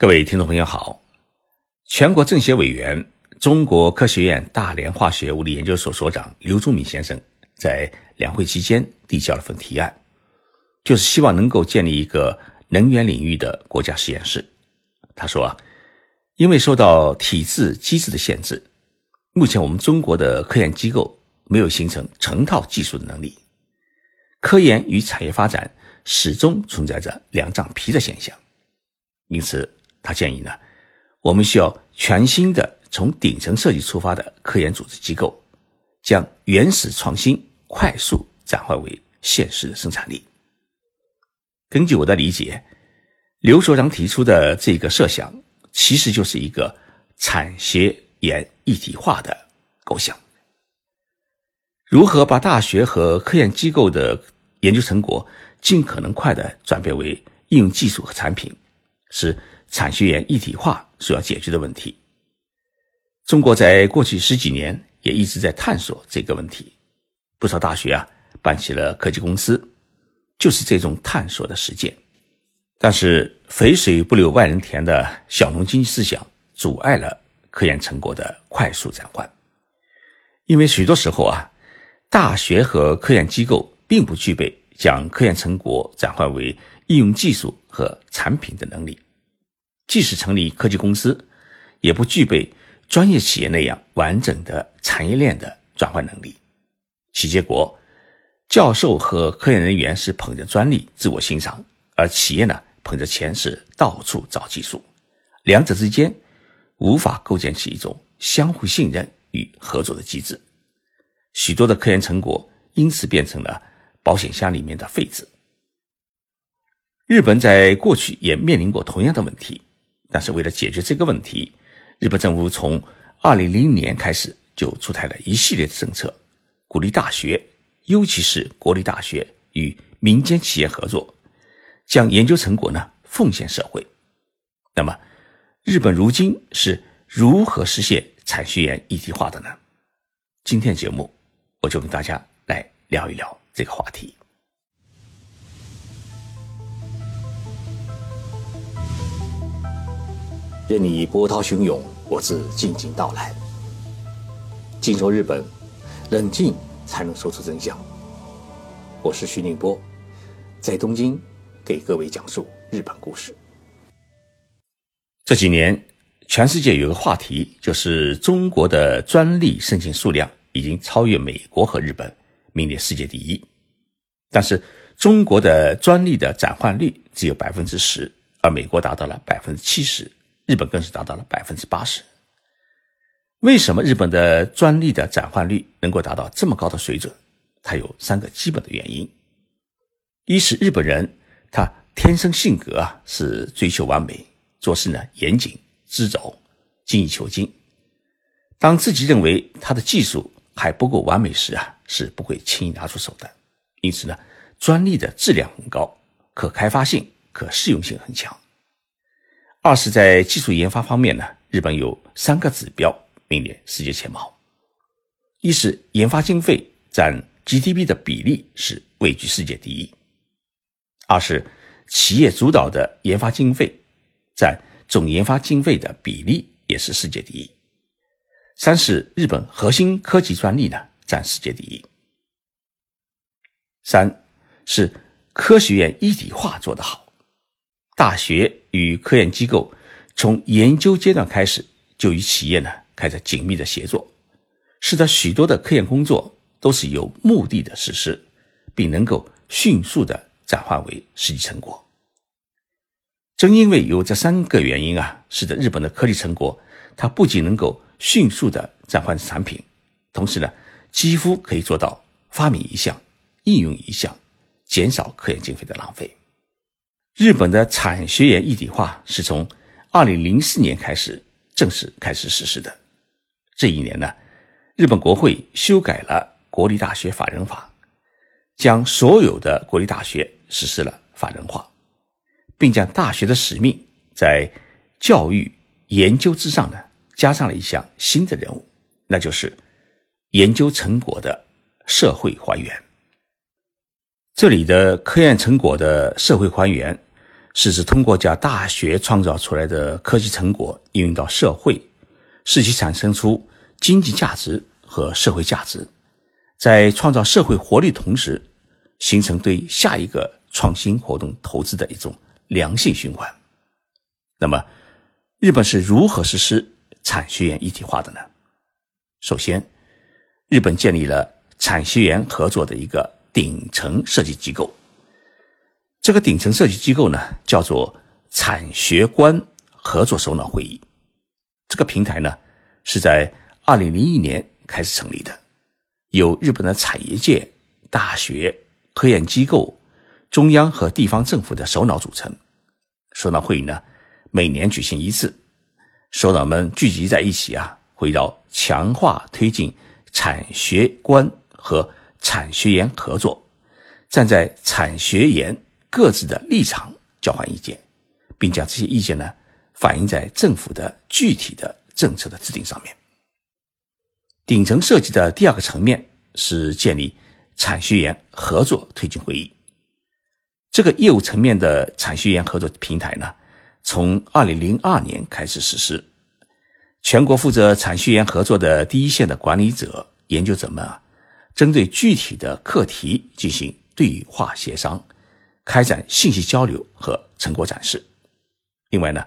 各位听众朋友好，全国政协委员、中国科学院大连化学物理研究所所长刘忠敏先生在两会期间递交了份提案，就是希望能够建立一个能源领域的国家实验室。他说啊，因为受到体制机制的限制，目前我们中国的科研机构没有形成成套技术的能力，科研与产业发展始终存在着两张皮的现象，因此。他建议呢，我们需要全新的从顶层设计出发的科研组织机构，将原始创新快速转化为现实的生产力。根据我的理解，刘所长提出的这个设想，其实就是一个产学研一体化的构想。如何把大学和科研机构的研究成果尽可能快的转变为应用技术和产品，是？产学研一体化所要解决的问题，中国在过去十几年也一直在探索这个问题。不少大学啊办起了科技公司，就是这种探索的实践。但是“肥水不流外人田”的小农经济思想阻碍了科研成果的快速转换，因为许多时候啊，大学和科研机构并不具备将科研成果转换为应用技术和产品的能力。即使成立科技公司，也不具备专业企业那样完整的产业链的转换能力。其结果，教授和科研人员是捧着专利自我欣赏，而企业呢捧着钱是到处找技术，两者之间无法构建起一种相互信任与合作的机制。许多的科研成果因此变成了保险箱里面的废纸。日本在过去也面临过同样的问题。但是为了解决这个问题，日本政府从二零零零年开始就出台了一系列的政策，鼓励大学，尤其是国立大学与民间企业合作，将研究成果呢奉献社会。那么，日本如今是如何实现产学研一体化的呢？今天节目我就跟大家来聊一聊这个话题。任你波涛汹涌，我自静静到来。静说日本，冷静才能说出真相。我是徐宁波，在东京给各位讲述日本故事。这几年，全世界有个话题，就是中国的专利申请数量已经超越美国和日本，名列世界第一。但是，中国的专利的转换率只有百分之十，而美国达到了百分之七十。日本更是达到了百分之八十。为什么日本的专利的转换率能够达到这么高的水准？它有三个基本的原因：一是日本人他天生性格啊是追求完美，做事呢严谨、执着、精益求精。当自己认为他的技术还不够完美时啊，是不会轻易拿出手的。因此呢，专利的质量很高，可开发性、可适用性很强。二是，在技术研发方面呢，日本有三个指标名列世界前茅：一是研发经费占 GDP 的比例是位居世界第一；二是企业主导的研发经费占总研发经费的比例也是世界第一；三是日本核心科技专利呢占世界第一；三是科学院一体化做得好。大学与科研机构从研究阶段开始就与企业呢开展紧密的协作，使得许多的科研工作都是有目的的实施，并能够迅速的转化为实际成果。正因为有这三个原因啊，使得日本的科技成果它不仅能够迅速的转换产品，同时呢几乎可以做到发明一项应用一项，减少科研经费的浪费。日本的产学研一体化是从二零零四年开始正式开始实施的。这一年呢，日本国会修改了国立大学法人法，将所有的国立大学实施了法人化，并将大学的使命在教育研究之上呢，加上了一项新的任务，那就是研究成果的社会还原。这里的科研成果的社会还原。是指通过将大学创造出来的科技成果应用到社会，使其产生出经济价值和社会价值，在创造社会活力同时，形成对下一个创新活动投资的一种良性循环。那么，日本是如何实施产学研一体化的呢？首先，日本建立了产学研合作的一个顶层设计机构。这个顶层设计机构呢，叫做产学官合作首脑会议。这个平台呢，是在二零零一年开始成立的，由日本的产业界、大学、科研机构、中央和地方政府的首脑组成。首脑会议呢，每年举行一次，首脑们聚集在一起啊，围绕强化推进产学官和产学研合作，站在产学研。各自的立场交换意见，并将这些意见呢反映在政府的具体的政策的制定上面。顶层设计的第二个层面是建立产学研合作推进会议。这个业务层面的产学研合作平台呢，从二零零二年开始实施。全国负责产学研合作的第一线的管理者、研究者们啊，针对具体的课题进行对话协商。开展信息交流和成果展示。另外呢，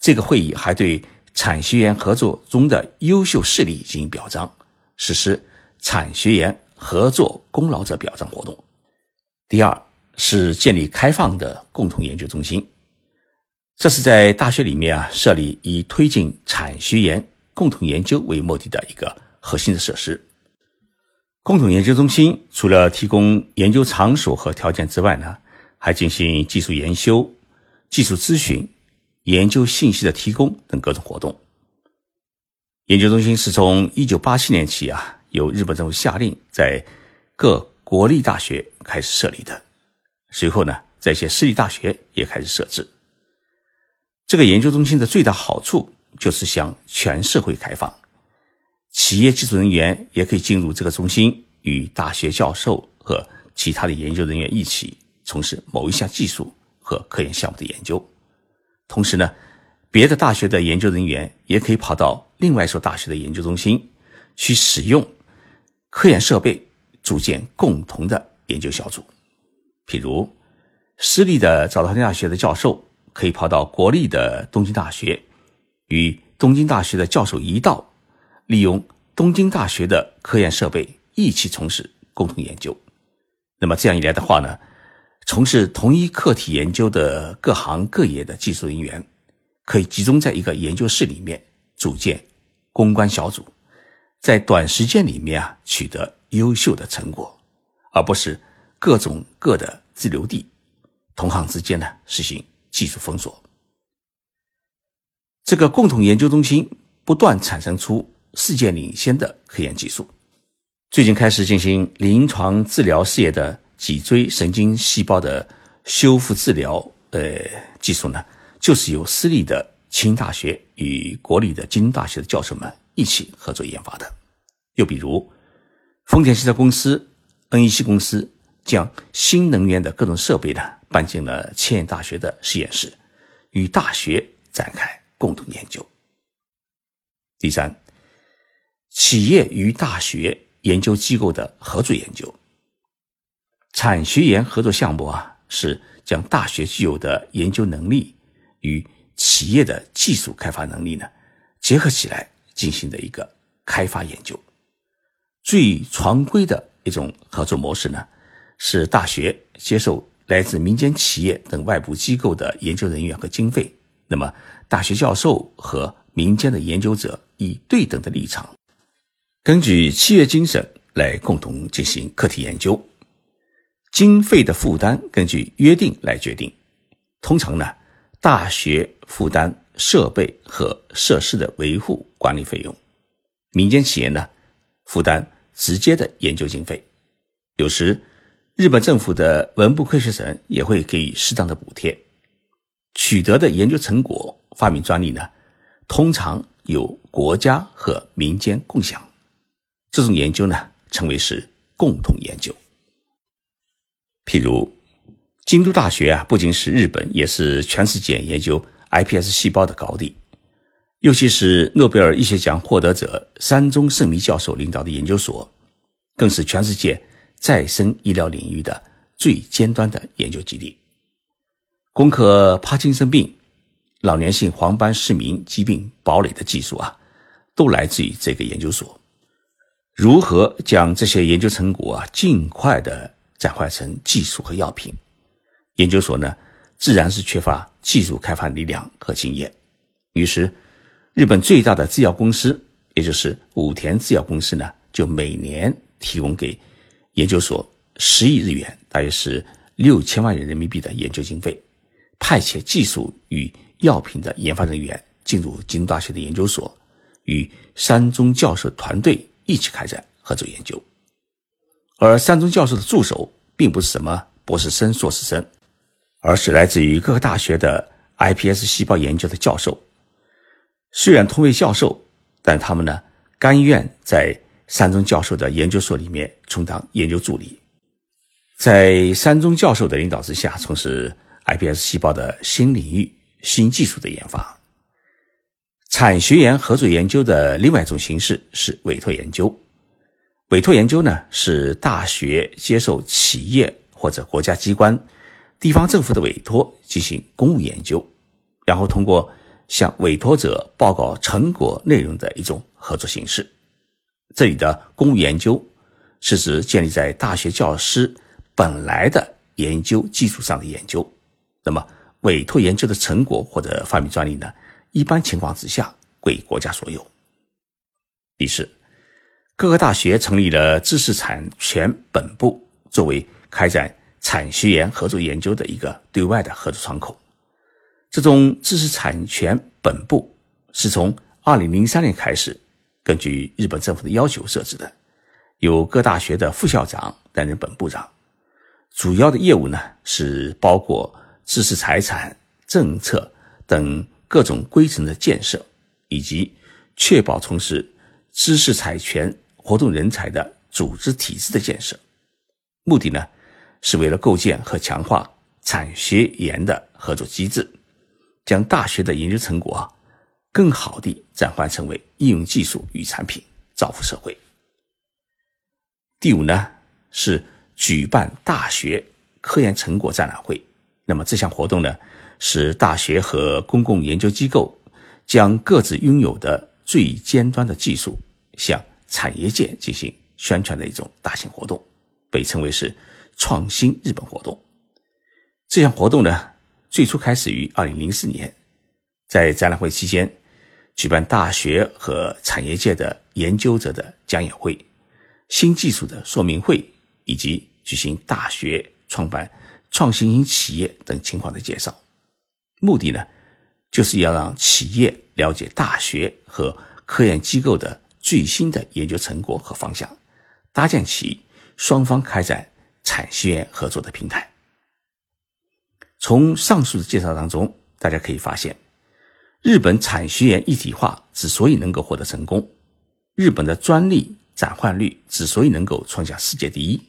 这个会议还对产学研合作中的优秀事例进行表彰，实施产学研合作功劳者表彰活动。第二是建立开放的共同研究中心，这是在大学里面啊设立以推进产学研共同研究为目的的一个核心的设施。共同研究中心除了提供研究场所和条件之外呢，还进行技术研修、技术咨询、研究信息的提供等各种活动。研究中心是从一九八七年起啊，由日本政府下令在各国立大学开始设立的。随后呢，在一些私立大学也开始设置。这个研究中心的最大好处就是向全社会开放，企业技术人员也可以进入这个中心，与大学教授和其他的研究人员一起。从事某一项技术和科研项目的研究，同时呢，别的大学的研究人员也可以跑到另外一所大学的研究中心去使用科研设备，组建共同的研究小组。譬如，私立的早稻田大学的教授可以跑到国立的东京大学，与东京大学的教授一道，利用东京大学的科研设备一起从事共同研究。那么这样一来的话呢？从事同一课题研究的各行各业的技术人员，可以集中在一个研究室里面组建攻关小组，在短时间里面啊取得优秀的成果，而不是各种各的自留地，同行之间呢实行技术封锁。这个共同研究中心不断产生出世界领先的科研技术，最近开始进行临床治疗事业的。脊椎神经细胞的修复治疗，呃，技术呢，就是由私立的清大学与国立的京大学的教授们一起合作研发的。又比如，丰田汽车公司、NEC 公司将新能源的各种设备呢搬进了千叶大学的实验室，与大学展开共同研究。第三，企业与大学研究机构的合作研究。产学研合作项目啊，是将大学具有的研究能力与企业的技术开发能力呢结合起来进行的一个开发研究。最常规的一种合作模式呢，是大学接受来自民间企业等外部机构的研究人员和经费，那么大学教授和民间的研究者以对等的立场，根据契约精神来共同进行课题研究。经费的负担根据约定来决定，通常呢，大学负担设备和设施的维护管理费用，民间企业呢负担直接的研究经费，有时日本政府的文部科学省也会给予适当的补贴，取得的研究成果、发明专利呢，通常由国家和民间共享，这种研究呢称为是共同研究。譬如，京都大学啊，不仅是日本，也是全世界研究 iPS 细胞的高地。尤其是诺贝尔医学奖获得者山中胜弥教授领导的研究所，更是全世界再生医疗领域的最尖端的研究基地。攻克帕金森病、老年性黄斑失明疾病堡垒的技术啊，都来自于这个研究所。如何将这些研究成果啊，尽快的转换成技术和药品？研究所呢，自然是缺乏技术开发力量和经验。于是，日本最大的制药公司，也就是武田制药公司呢，就每年提供给研究所十亿日元，大约是六千万元人民币的研究经费，派遣技术与药品的研发人员进入京都大学的研究所，与山中教授团队一起开展合作研究。而山中教授的助手并不是什么博士生、硕士生，而是来自于各个大学的 iPS 细胞研究的教授。虽然同为教授，但他们呢甘愿在山中教授的研究所里面充当研究助理，在山中教授的领导之下，从事 iPS 细胞的新领域、新技术的研发。产学研合作研究的另外一种形式是委托研究。委托研究呢是大学接受企业或者国家机关、地方政府的委托进行公务研究，然后通过。向委托者报告成果内容的一种合作形式。这里的公务研究是指建立在大学教师本来的研究基础上的研究。那么，委托研究的成果或者发明专利呢，一般情况之下归国家所有。第四，各个大学成立了知识产权本部，作为开展产学研合作研究的一个对外的合作窗口。这种知识产权本部是从二零零三年开始，根据日本政府的要求设置的，由各大学的副校长担任本部长。主要的业务呢是包括知识财产政策等各种规程的建设，以及确保从事知识产权活动人才的组织体制的建设。目的呢是为了构建和强化产学研的合作机制。将大学的研究成果啊，更好地转换成为应用技术与产品，造福社会。第五呢，是举办大学科研成果展览会。那么这项活动呢，是大学和公共研究机构将各自拥有的最尖端的技术向产业界进行宣传的一种大型活动，被称为是创新日本活动。这项活动呢。最初开始于二零零四年，在展览会期间，举办大学和产业界的研究者的讲演会、新技术的说明会，以及举行大学创办创新型企业等情况的介绍。目的呢，就是要让企业了解大学和科研机构的最新的研究成果和方向，搭建起双方开展产学研合作的平台。从上述的介绍当中，大家可以发现，日本产学研一体化之所以能够获得成功，日本的专利转换率之所以能够创下世界第一，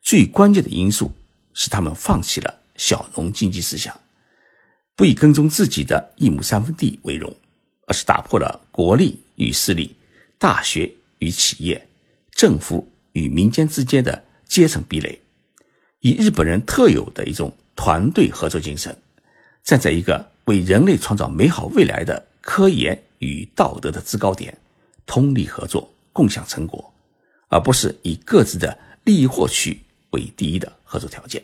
最关键的因素是他们放弃了小农经济思想，不以耕种自己的一亩三分地为荣，而是打破了国力与私立、大学与企业、政府与民间之间的阶层壁垒，以日本人特有的一种。团队合作精神，站在一个为人类创造美好未来的科研与道德的制高点，通力合作，共享成果，而不是以各自的利益获取为第一的合作条件。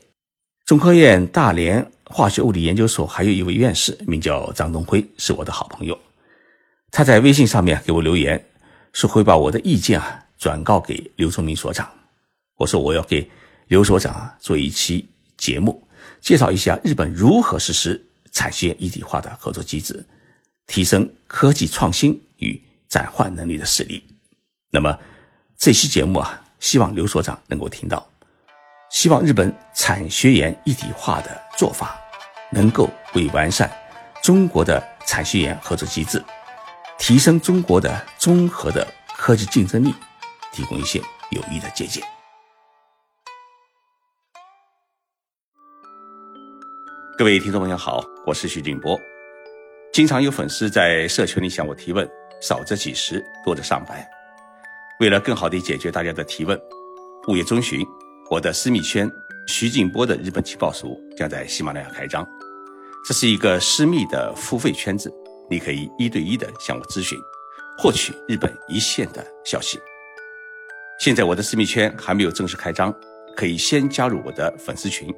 中科院大连化学物理研究所还有一位院士，名叫张东辉，是我的好朋友。他在微信上面给我留言，是会把我的意见啊转告给刘崇明所长。我说我要给刘所长啊做一期节目。介绍一下日本如何实施产学一体化的合作机制，提升科技创新与转换能力的实力。那么这期节目啊，希望刘所长能够听到，希望日本产学研一体化的做法能够为完善中国的产学研合作机制，提升中国的综合的科技竞争力，提供一些有益的借鉴。各位听众朋友好，我是徐静波。经常有粉丝在社群里向我提问，少则几十，多则上百。为了更好地解决大家的提问，五月中旬，我的私密圈徐静波的日本情报署将在喜马拉雅开张。这是一个私密的付费圈子，你可以一对一的向我咨询，获取日本一线的消息。现在我的私密圈还没有正式开张，可以先加入我的粉丝群，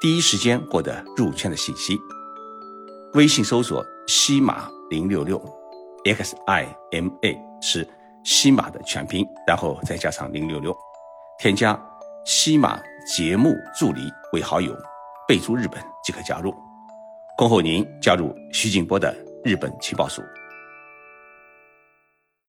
第一时间获得入圈的信息。微信搜索“西马零六六 ”，X I M A 是西马的全拼，然后再加上零六六，添加西马节目助理为好友，备注日本即可加入。恭候您加入徐静波的日本情报署。